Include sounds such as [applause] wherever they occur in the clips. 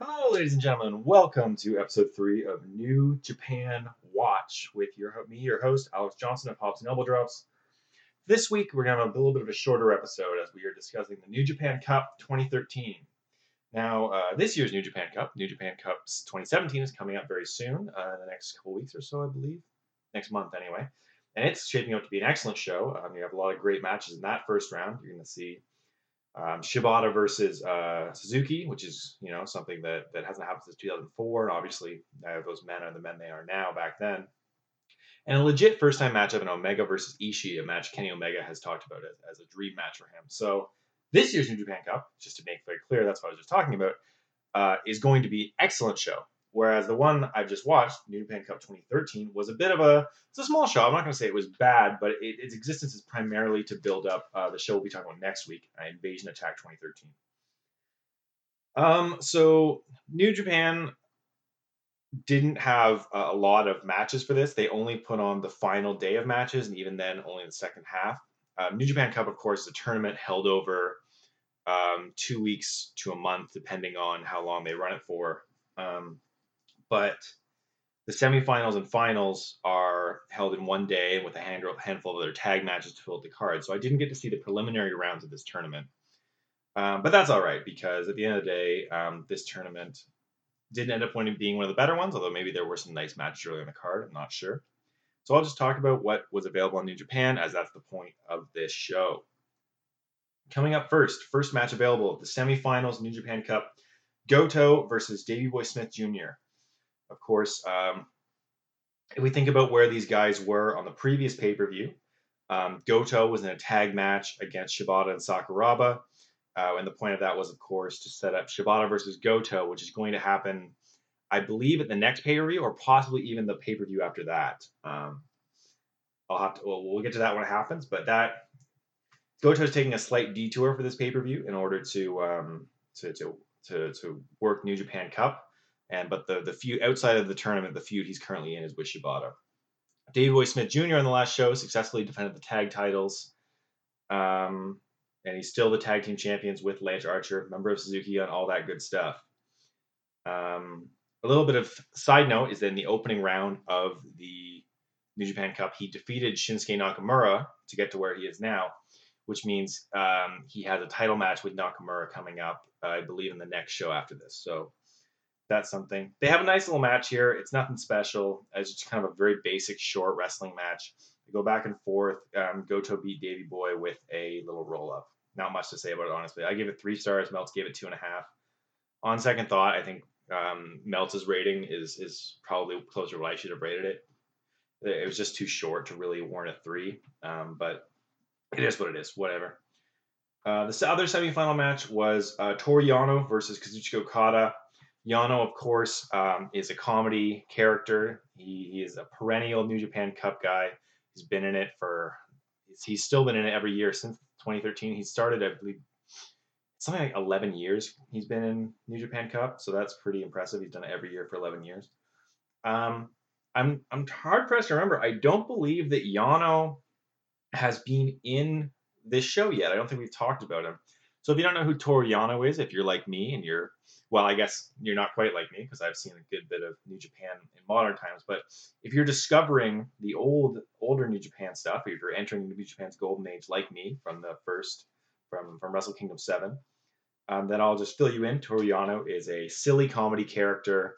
Hello, ladies and gentlemen. Welcome to episode three of New Japan Watch with your me, your host Alex Johnson of Hops and Elbow Drops. This week we're going to have a little bit of a shorter episode as we are discussing the New Japan Cup 2013. Now, uh, this year's New Japan Cup, New Japan Cup 2017, is coming up very soon, uh, in the next couple weeks or so, I believe, next month anyway. And it's shaping up to be an excellent show. Um, you have a lot of great matches in that first round. You're going to see um, Shibata versus uh, Suzuki, which is you know something that that hasn't happened since 2004. And Obviously, uh, those men are the men they are now. Back then, and a legit first time matchup in Omega versus Ishii, a match Kenny Omega has talked about as, as a dream match for him. So this year's New Japan Cup, just to make very clear, that's what I was just talking about, uh, is going to be excellent show. Whereas the one I've just watched, New Japan Cup 2013, was a bit of a it's a small show. I'm not going to say it was bad, but it, its existence is primarily to build up uh, the show we'll be talking about next week, uh, Invasion Attack 2013. Um, so New Japan didn't have a lot of matches for this. They only put on the final day of matches, and even then, only in the second half. Um, New Japan Cup, of course, is a tournament held over um, two weeks to a month, depending on how long they run it for. Um, but the semifinals and finals are held in one day and with a handful of other tag matches to fill the card. So I didn't get to see the preliminary rounds of this tournament. Um, but that's all right because at the end of the day, um, this tournament didn't end up winning, being one of the better ones, although maybe there were some nice matches early on the card. I'm not sure. So I'll just talk about what was available on New Japan as that's the point of this show. Coming up first, first match available, the semifinals New Japan Cup, Goto versus Davey Boy Smith Jr of course, um, if we think about where these guys were on the previous pay per view, um, Goto was in a tag match against Shibata and Sakuraba. Uh, and the point of that was, of course, to set up Shibata versus Goto, which is going to happen, I believe, at the next pay per view or possibly even the pay per view after that. Um, I'll have to, well, we'll get to that when it happens, but that Goto is taking a slight detour for this pay per view in order to, um, to, to, to, to work New Japan Cup. And but the the feud outside of the tournament, the feud he's currently in is with Shibata. Davey Boy Smith Jr. on the last show successfully defended the tag titles. Um, and he's still the tag team champions with Lance Archer, member of Suzuki, on all that good stuff. Um, a little bit of side note is that in the opening round of the New Japan Cup, he defeated Shinsuke Nakamura to get to where he is now, which means um, he has a title match with Nakamura coming up, uh, I believe, in the next show after this. So that's something. They have a nice little match here. It's nothing special. It's just kind of a very basic, short wrestling match. They go back and forth. Um, Goto beat Davey Boy with a little roll up. Not much to say about it, honestly. I gave it three stars. Meltz gave it two and a half. On second thought, I think um, rating is is probably closer to what I should have rated it. It was just too short to really warrant a three. Um, but it is what it is. Whatever. Uh, the other semifinal match was uh, Toru Yano versus Kazuchika Okada. Yano, of course, um, is a comedy character. He, he, is a perennial New Japan Cup guy. He's been in it for, he's still been in it every year since 2013. He started, I believe, something like 11 years he's been in New Japan Cup. So that's pretty impressive. He's done it every year for 11 years. Um, I'm, I'm hard pressed to remember. I don't believe that Yano has been in this show yet. I don't think we've talked about him. So if you don't know who Toru Yano is, if you're like me and you're well, I guess you're not quite like me because I've seen a good bit of New Japan in modern times. But if you're discovering the old, older New Japan stuff, if you're entering New Japan's golden age like me from the first, from from Wrestle Kingdom Seven, um, then I'll just fill you in. Toru Yano is a silly comedy character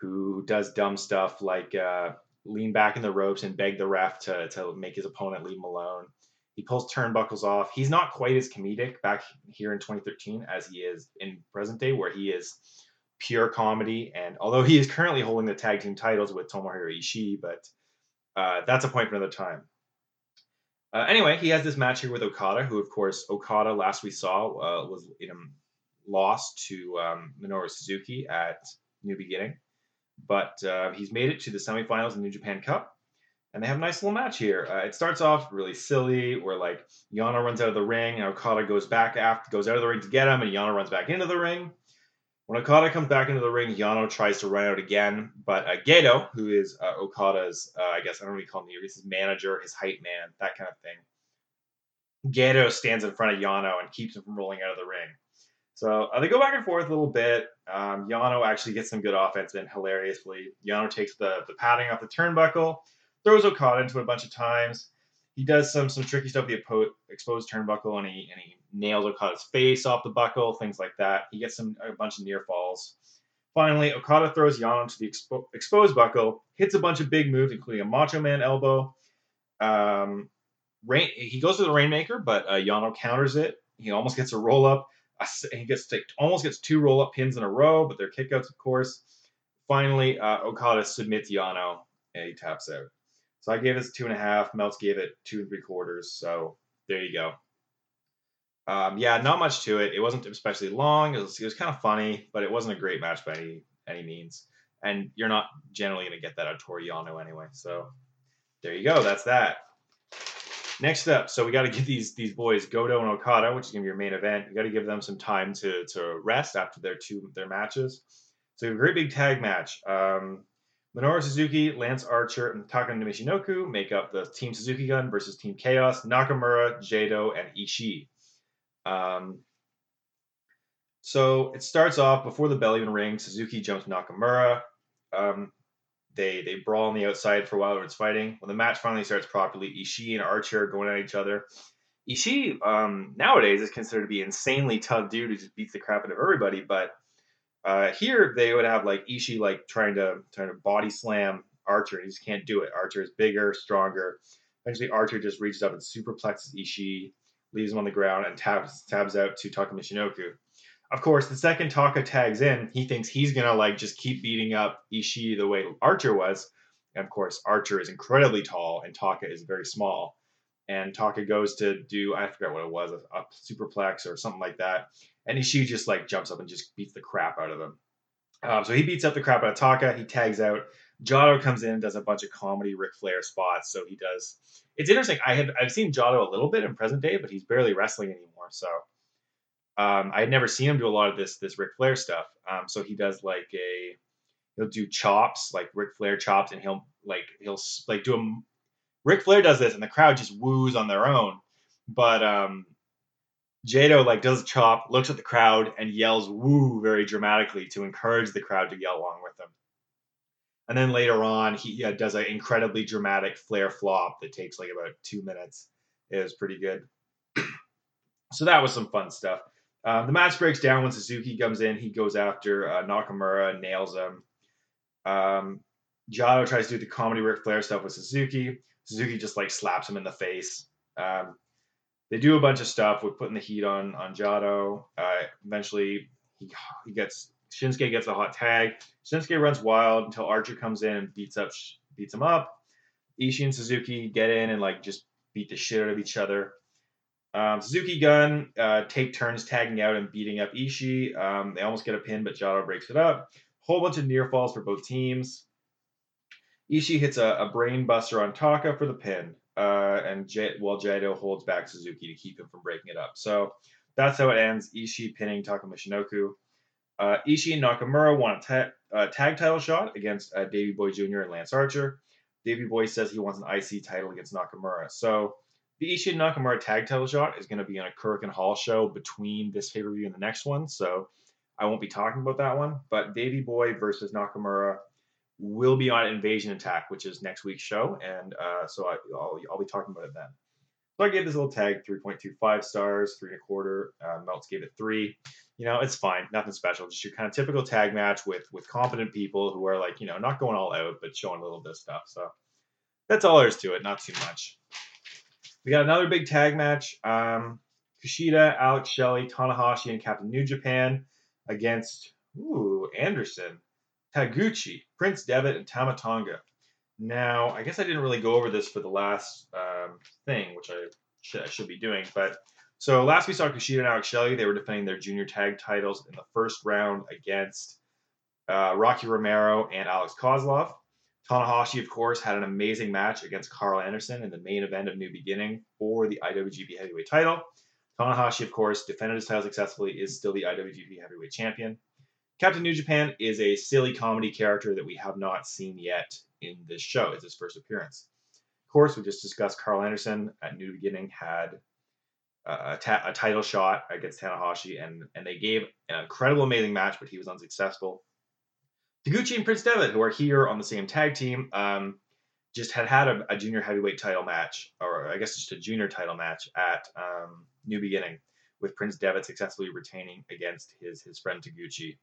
who does dumb stuff like uh, lean back in the ropes and beg the ref to to make his opponent leave him alone. He pulls turnbuckles off. He's not quite as comedic back here in 2013 as he is in present day, where he is pure comedy. And although he is currently holding the tag team titles with Tomohiro Ishii, but uh, that's a point for another time. Uh, anyway, he has this match here with Okada, who, of course, Okada last we saw uh, was in a lost to um, Minoru Suzuki at New Beginning, but uh, he's made it to the semifinals in the New Japan Cup and they have a nice little match here. Uh, it starts off really silly, where like Yano runs out of the ring, and Okada goes back after goes out of the ring to get him, and Yano runs back into the ring. When Okada comes back into the ring, Yano tries to run out again, but uh, Gedo, who is uh, Okada's, uh, I guess I don't know what you call him here, he's his manager, his hype man, that kind of thing. Gedo stands in front of Yano and keeps him from rolling out of the ring. So uh, they go back and forth a little bit. Um, Yano actually gets some good offense in hilariously. Yano takes the, the padding off the turnbuckle, throws Okada into it a bunch of times. He does some some tricky stuff with the exposed turnbuckle, and he and he nails Okada's face off the buckle, things like that. He gets some a bunch of near falls. Finally, Okada throws Yano to the expo- exposed buckle, hits a bunch of big moves, including a Macho Man elbow. Um, rain, he goes to the Rainmaker, but uh, Yano counters it. He almost gets a roll up. He gets to, almost gets two roll up pins in a row, but they're kickouts, of course. Finally, uh, Okada submits Yano and he taps out. So I gave this two and a half. Meltz gave it two and three quarters. So there you go. Um, yeah, not much to it. It wasn't especially long. It was, it was kind of funny, but it wasn't a great match by any any means. And you're not generally going to get that out of Toru Yano anyway. So there you go. That's that. Next up, so we got to give these these boys Goto and Okada, which is gonna be your main event. You got to give them some time to to rest after their two their matches. So a great big tag match. Um, Minoru Suzuki, Lance Archer, and Taka Michinoku make up the Team Suzuki Gun versus Team Chaos, Nakamura, Jado, and Ishii. Um, so it starts off before the bell even rings. Suzuki jumps Nakamura. Um, they they brawl on the outside for a while when it's fighting. When the match finally starts properly, Ishii and Archer are going at each other. Ishii um, nowadays is considered to be insanely tough dude who just beats the crap out of everybody. But uh, here they would have like Ishii like trying to trying to body slam Archer, he just can't do it. Archer is bigger, stronger. Eventually, Archer just reaches up and superplexes Ishii, leaves him on the ground, and taps tabs out to Taka Michinoku. Of course, the second Taka tags in, he thinks he's gonna like just keep beating up Ishii the way Archer was. And of course, Archer is incredibly tall and Taka is very small. And Taka goes to do I forget what it was, a, a superplex or something like that. And Ishii just like jumps up and just beats the crap out of him. Um, so he beats up the crap out of Taka. He tags out. Jado comes in and does a bunch of comedy Ric Flair spots. So he does. It's interesting. I have I've seen Jado a little bit in present day, but he's barely wrestling anymore. So um, I had never seen him do a lot of this this Ric Flair stuff. Um, so he does like a he'll do chops like Ric Flair chops, and he'll like he'll like do a Ric Flair does this, and the crowd just woos on their own. But um, Jado like does a chop, looks at the crowd, and yells "woo" very dramatically to encourage the crowd to yell along with him. And then later on, he yeah, does an incredibly dramatic Flair flop that takes like about two minutes. It was pretty good. [clears throat] so that was some fun stuff. Um, the match breaks down when Suzuki comes in. He goes after uh, Nakamura, nails him. Um, Jado tries to do the comedy Ric Flair stuff with Suzuki. Suzuki just like slaps him in the face. Um, they do a bunch of stuff with putting the heat on on Jado. Uh, eventually, he, he gets Shinsuke gets a hot tag. Shinsuke runs wild until Archer comes in and beats up beats him up. Ishii and Suzuki get in and like just beat the shit out of each other. Um, Suzuki Gun uh, take turns tagging out and beating up Ishii. Um, they almost get a pin, but Jado breaks it up. Whole bunch of near falls for both teams. Ishii hits a, a brain buster on Taka for the pin, uh, and J- while Jado holds back Suzuki to keep him from breaking it up. So that's how it ends. Ishii pinning Taka Michinoku. Uh, Ishii and Nakamura want a ta- uh, tag title shot against uh, Davey Boy Jr. and Lance Archer. Davey Boy says he wants an IC title against Nakamura. So the Ishii and Nakamura tag title shot is going to be on a Korakuen Hall show between this pay per view and the next one, so I won't be talking about that one. But Davey Boy versus Nakamura will be on Invasion Attack, which is next week's show, and uh, so I, will I'll be talking about it then. So I gave this little tag 3.25 stars, three and a quarter. Uh, Meltz gave it three. You know, it's fine, nothing special. Just your kind of typical tag match with with competent people who are like, you know, not going all out, but showing a little bit stuff. So that's all there is to it. Not too much. We got another big tag match. Um, Kushida, Alex Shelley, Tanahashi, and Captain New Japan against ooh Anderson, Taguchi, Prince Devitt, and Tama Tonga. Now, I guess I didn't really go over this for the last um, thing, which I should, I should be doing. But so last we saw Kushida and Alex Shelley. They were defending their junior tag titles in the first round against uh, Rocky Romero and Alex Koslov. Tanahashi, of course, had an amazing match against Karl Anderson in the main event of New Beginning for the IWGP Heavyweight title. Tanahashi, of course, defended his title successfully, is still the IWGP Heavyweight Champion. Captain New Japan is a silly comedy character that we have not seen yet in this show. It's his first appearance. Of course, we just discussed Karl Anderson at New Beginning had a, ta- a title shot against Tanahashi, and and they gave an incredible, amazing match, but he was unsuccessful. Taguchi and Prince Devitt, who are here on the same tag team, um, just had had a, a, junior heavyweight title match, or I guess just a junior title match at um, New Beginning, with Prince Devitt successfully retaining against his his friend Taguchi.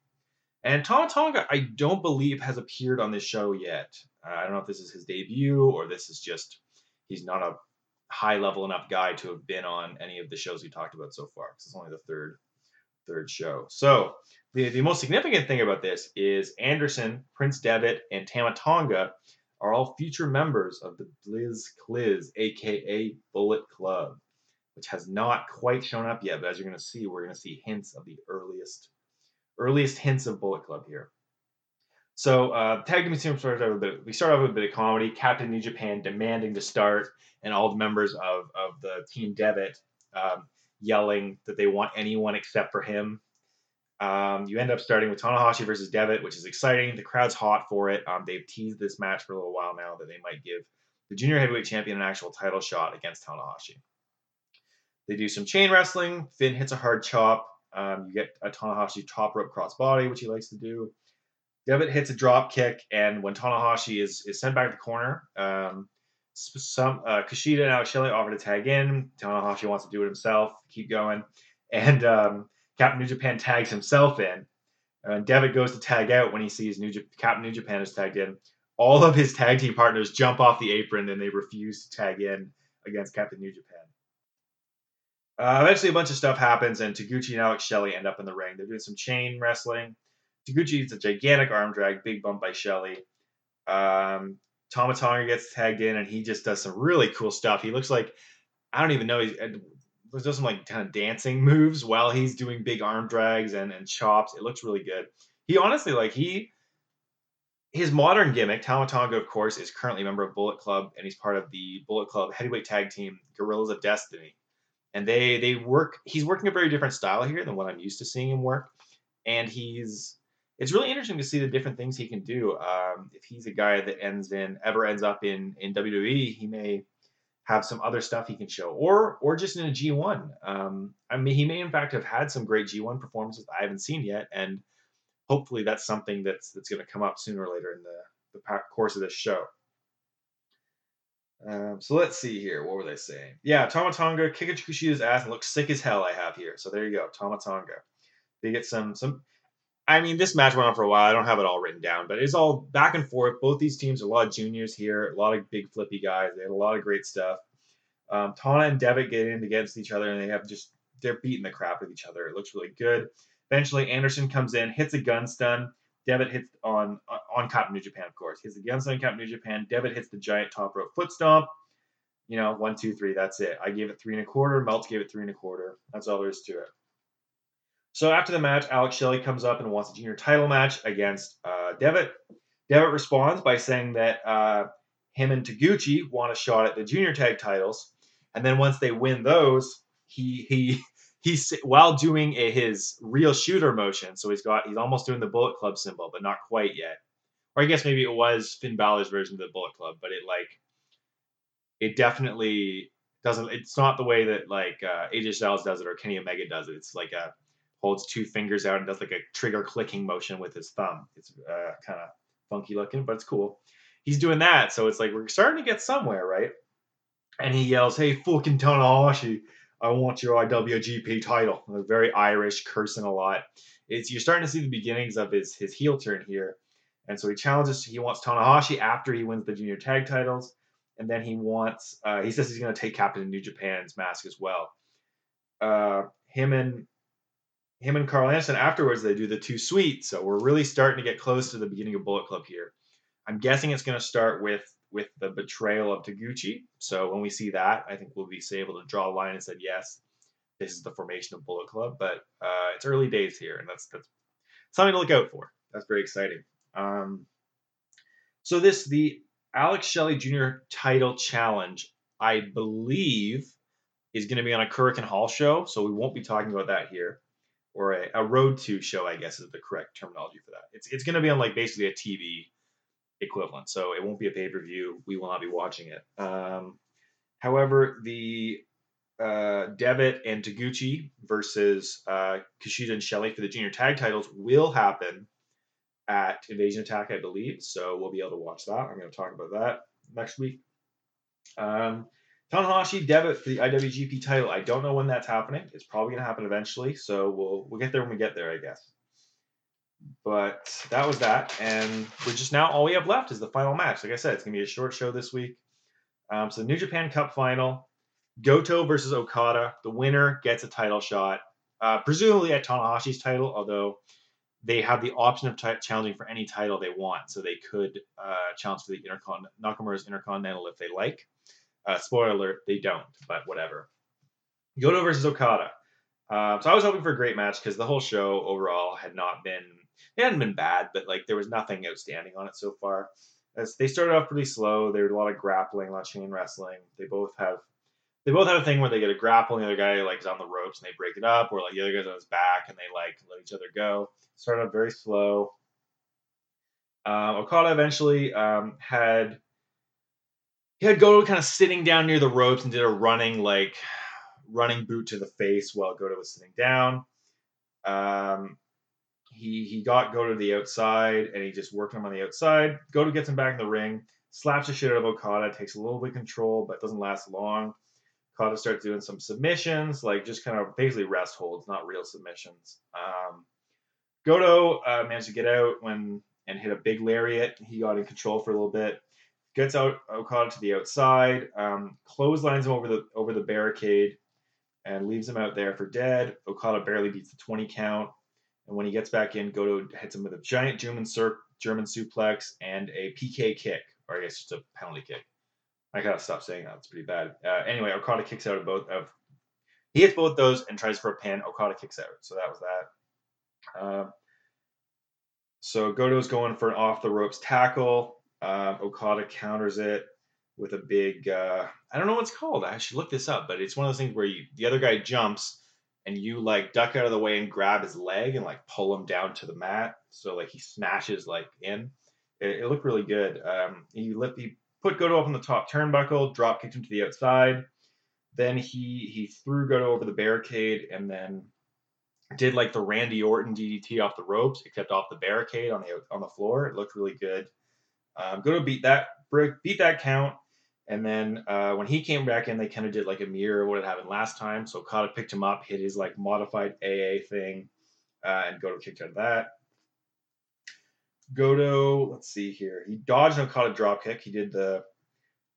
And Tama Tonga, I don't believe has appeared on this show yet. Uh, I don't know if this is his debut or this is just he's not a high level enough guy to have been on any of the shows we talked about so far. Because it's only the third third show. So the, the most significant thing about this is Anderson, Prince Devitt, and Tama Tonga are all future members of the Biz Cliz, aka Bullet Club, which has not quite shown up yet. But as you're going to see, we're going to see hints of the earliest earliest hints of Bullet Club here. So uh, tag team bit. We start off with a bit of comedy. Captain New Japan demanding to start, and all the members of of the team Devitt um, yelling that they want anyone except for him. Um, you end up starting with Tanahashi versus Devitt, which is exciting. The crowd's hot for it. Um, they've teased this match for a little while now that they might give the junior heavyweight champion an actual title shot against Tanahashi. They do some chain wrestling. Finn hits a hard chop. Um, you get a Tanahashi top rope crossbody, which he likes to do. Devitt hits a drop kick, and when Tanahashi is, is sent back to the corner, um, some uh, Kushida and Alex Shelley offer to tag in. Tanahashi wants to do it himself. Keep going, [laughs] and um, Captain New Japan tags himself in. And Devitt goes to tag out when he sees New J- Captain New Japan is tagged in. All of his tag team partners jump off the apron and they refuse to tag in against Captain New Japan. Uh, eventually, a bunch of stuff happens, and Taguchi and Alex Shelley end up in the ring. They're doing some chain wrestling. Taguchi is a gigantic arm drag, big bump by Shelley. Um, Tonga gets tagged in, and he just does some really cool stuff. He looks like I don't even know. He does some like kind of dancing moves while he's doing big arm drags and, and chops. It looks really good. He honestly like he his modern gimmick, Tama Tonga, of course, is currently a member of Bullet Club, and he's part of the Bullet Club heavyweight tag team, Guerrillas of Destiny and they they work. He's working a very different style here than what I'm used to seeing him work, and he's it's really interesting to see the different things he can do. Um, if he's a guy that ends in ever ends up in in WWE, he may have some other stuff he can show, or or just in a G1. Um, I mean, he may in fact have had some great G1 performances I haven't seen yet, and hopefully that's something that's that's going to come up sooner or later in the the course of this show. Um, so let's see here. What were they saying? Yeah, Tama Tonga kicking Kushida's ass and looks sick as hell. I have here. So there you go, Tama Tonga. They get some some. I mean, this match went on for a while. I don't have it all written down, but it's all back and forth. Both these teams, a lot of juniors here, a lot of big flippy guys. They had a lot of great stuff. Um, Tana and Devitt get in against each other, and they have just they're beating the crap with each other. It looks really good. Eventually, Anderson comes in, hits a gun stun. Devitt hits on on Captain New Japan, of course. The gun stun Captain New Japan. Devitt hits the giant top rope foot stomp. You know, one, two, three. That's it. I gave it three and a quarter. Meltz gave it three and a quarter. That's all there is to it. So after the match, Alex Shelley comes up and wants a junior title match against uh, Devitt. Devitt responds by saying that uh, him and Taguchi want a shot at the junior tag titles, and then once they win those, he he he's while doing a, his real shooter motion. So he's got he's almost doing the Bullet Club symbol, but not quite yet. Or I guess maybe it was Finn Balor's version of the Bullet Club, but it like it definitely doesn't. It's not the way that like uh, AJ Styles does it or Kenny Omega does it. It's like a holds two fingers out and does like a trigger clicking motion with his thumb. It's uh, kind of funky looking, but it's cool. He's doing that, so it's like we're starting to get somewhere, right? And he yells, "Hey, fucking Tanahashi, I want your IWGP title." Very Irish, cursing a lot. It's you're starting to see the beginnings of his his heel turn here, and so he challenges. He wants Tanahashi after he wins the junior tag titles, and then he wants. Uh, he says he's going to take Captain New Japan's mask as well. Uh, him and him and Karl Anderson afterwards they do the Too Sweet. So we're really starting to get close to the beginning of Bullet Club here. I'm guessing it's going to start with with the betrayal of Taguchi. So when we see that, I think we'll be able to draw a line and said yes, this is the formation of Bullet Club. But uh, it's early days here, and that's that's something to look out for. That's very exciting. Um, so this the Alex Shelley Jr. title challenge, I believe, is going to be on a Korakuen Hall show. So we won't be talking about that here or a, a road to show, I guess is the correct terminology for that. It's it's going to be on like basically a TV equivalent, so it won't be a pay per view. We will not be watching it. Um, however, the uh, Devitt and Taguchi versus uh, Kushida and Shelley for the junior tag titles will happen at Invasion Attack, I believe. So we'll be able to watch that. I'm going to talk about that next week. Um, Tanahashi Devitt for the IWGP title. I don't know when that's happening. It's probably going to happen eventually. So we'll we'll get there when we get there, I guess. But that was that, and we're just now all we have left is the final match. Like I said, it's to be a short show this week. Um, so New Japan Cup final. Goto versus Okada. The winner gets a title shot, uh, presumably at Tanahashi's title, although they have the option of t- challenging for any title they want. So they could uh, challenge for the Intercon- Nakamura's Intercontinental if they like. Uh, spoiler alert, they don't, but whatever. Goto versus Okada. Uh, so I was hoping for a great match because the whole show overall had not been, it hadn't been bad, but like there was nothing outstanding on it so far. As they started off pretty slow, there was a lot of grappling, a lot of chain wrestling. They both have they both have a thing where they get a grapple and the other guy like is on the ropes and they break it up, or like the other guy's on his back and they like let each other go. Started off very slow. Uh, Okada eventually um, had he had Goto kind of sitting down near the ropes and did a running like running boot to the face while Goto was sitting down. Um, he he got Goto to the outside and he just worked him on the outside. Goto gets him back in the ring, slaps the shit out of Okada, takes a little bit of control, but doesn't last long. Okada starts doing some submissions, like just kind of basically rest holds, not real submissions. Um, Goto uh, managed to get out when and hit a big lariat. He got in control for a little bit. Gets out Okada to the outside, um, clotheslines him over the over the barricade, and leaves him out there for dead. Okada barely beats the 20 count, and when he gets back in, Goto hits him with a giant German, sur- German suplex and a PK kick, or I guess just a penalty kick. I gotta stop saying that; it's pretty bad. Uh, anyway, Okada kicks out of both of. He hits both those and tries for a pin. Okada kicks out, so that was that. Um, so Goto's going for an off the ropes tackle. Um, Okada counters it with a big. Uh, I don't know what it's called. I should look this up, but it's one of those things where you the other guy jumps and you like duck out of the way and grab his leg and like pull him down to the mat. So like he smashes like in. It, it looked really good. Um, he lift he put Goto up on the top turnbuckle, drop kicked him to the outside. Then he he threw Goto over the barricade and then did like the Randy Orton DDT off the ropes, except off the barricade on the on the floor. It looked really good. Um, Goto beat that beat that count, and then uh, when he came back in, they kind of did like a mirror of what had happened last time. So Okada picked him up, hit his like modified AA thing, uh, and Goto kicked out of that. Goto, let's see here. He dodged an Okada dropkick. He did the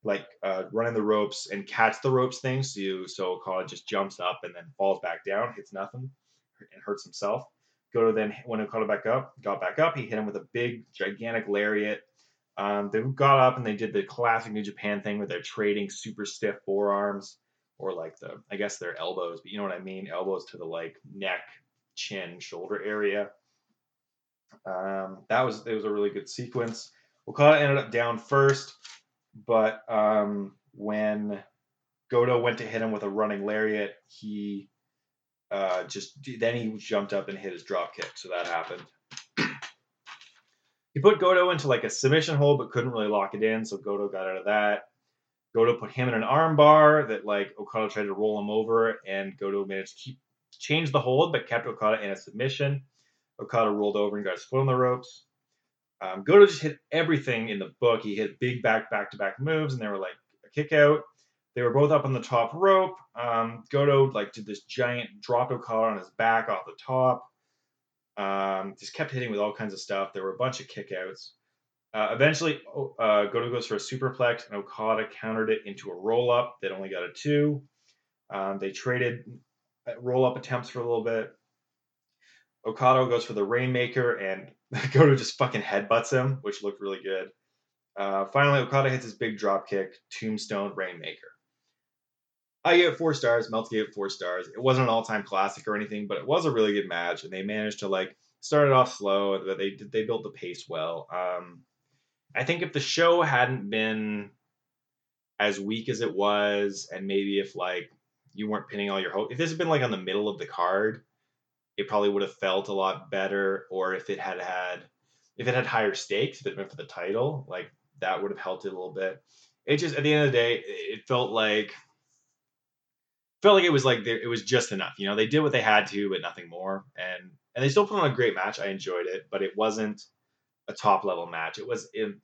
like uh, running the ropes and catch the ropes thing. So you, so Okada just jumps up and then falls back down, hits nothing, and hurts himself. Goto then when Okada back up, got back up. He hit him with a big, gigantic lariat. Um, they got up and they did the classic New Japan thing where they're trading super stiff forearms or like the, I guess they're elbows, but you know what I mean? Elbows to the like neck, chin, shoulder area. Um, that was it was a really good sequence. Okada ended up down first, but um, when Goto went to hit him with a running lariat, he uh, just then he jumped up and hit his drop kick, so that happened. He put Goto into like a submission hold, but couldn't really lock it in, so Goto got out of that. Goto put him in an armbar that like Okada tried to roll him over, and Goto managed to keep change the hold, but kept Okada in a submission. Okada rolled over and got his foot on the ropes. Um, Goto just hit everything in the book. He hit big back back to back moves, and they were like a kick out. They were both up on the top rope. Um, Goto like did this giant drop Okada on his back off the top. Um, just kept hitting with all kinds of stuff. There were a bunch of kickouts. Uh, eventually, uh, Goto goes for a superplex, and Okada countered it into a roll up that only got a two. Um, they traded roll up attempts for a little bit. Okada goes for the Rainmaker, and [laughs] Goto just fucking headbutts him, which looked really good. Uh, finally, Okada hits his big drop kick, Tombstone Rainmaker. I gave it four stars. Meltz gave it four stars. It wasn't an all-time classic or anything, but it was a really good match, and they managed to like start it off slow. But they they built the pace well. Um, I think if the show hadn't been as weak as it was, and maybe if like you weren't pinning all your hope, if this had been like on the middle of the card, it probably would have felt a lot better. Or if it had had if it had higher stakes, if it went for the title, like that would have helped it a little bit. It just at the end of the day, it felt like felt like it was like it was just enough. You know, they did what they had to, but nothing more. And and they still put on a great match. I enjoyed it, but it wasn't a top level match. It was in,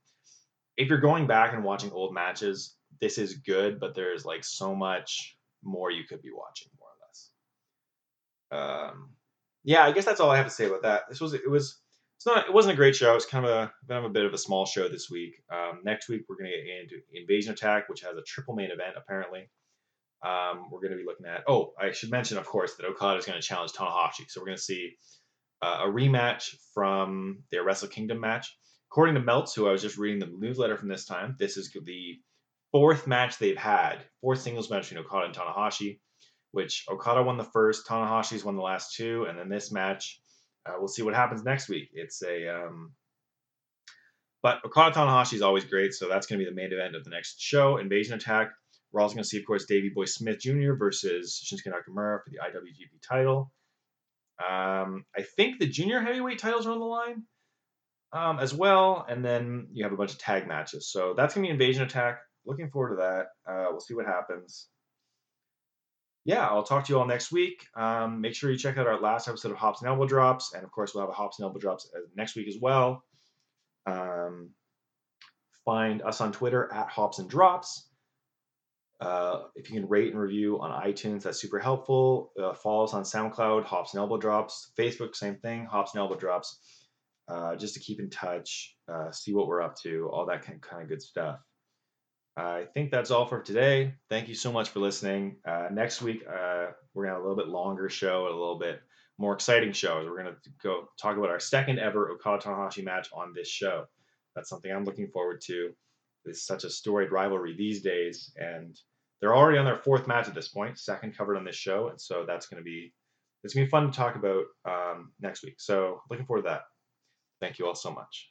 if you're going back and watching old matches, this is good, but there's like so much more you could be watching, more or less. Um, yeah, I guess that's all I have to say about that. This was it was it's not it wasn't a great show. It's kind of a kind of a bit of a small show this week. Um, next week we're gonna get into Invasion Attack, which has a triple main event apparently. Um, we're going to be looking at. Oh, I should mention, of course, that Okada is going to challenge Tanahashi. So we're going to see uh, a rematch from their Wrestle Kingdom match. According to Meltz, who I was just reading the newsletter from this time, this is the fourth match they've had, fourth singles match between Okada and Tanahashi, which Okada won the first, Tanahashi's won the last two, and then this match, uh, we'll see what happens next week. It's a, um, but Okada Tanahashi is always great, so that's going to be the main event of the next show, Invasion Attack. We're also going to see, of course, Davey Boy Smith Jr. versus Shinsuke Nakamura for the IWGP title. Um, I think the junior heavyweight titles are on the line um, as well, and then you have a bunch of tag matches. So that's going to be Invasion Attack. Looking forward to that. Uh, we'll see what happens. Yeah, I'll talk to you all next week. Um, make sure you check out our last episode of Hops and Elbow Drops, and of course, we'll have a Hops and Elbow Drops uh, next week as well. Um, find us on Twitter at Hops and Drops. Uh, if you can rate and review on iTunes, that's super helpful. Uh, follow us on SoundCloud, Hops and Elbow Drops. Facebook, same thing, Hops and Elbow Drops. Uh, just to keep in touch, uh, see what we're up to, all that kind, kind of good stuff. I think that's all for today. Thank you so much for listening. Uh, next week, uh, we're going to have a little bit longer show, a little bit more exciting show. We're going to go talk about our second ever Okada Tanahashi match on this show. That's something I'm looking forward to. It's such a storied rivalry these days, and they're already on their fourth match at this point, second covered on this show, and so that's going to be it's going to be fun to talk about um, next week. So looking forward to that. Thank you all so much.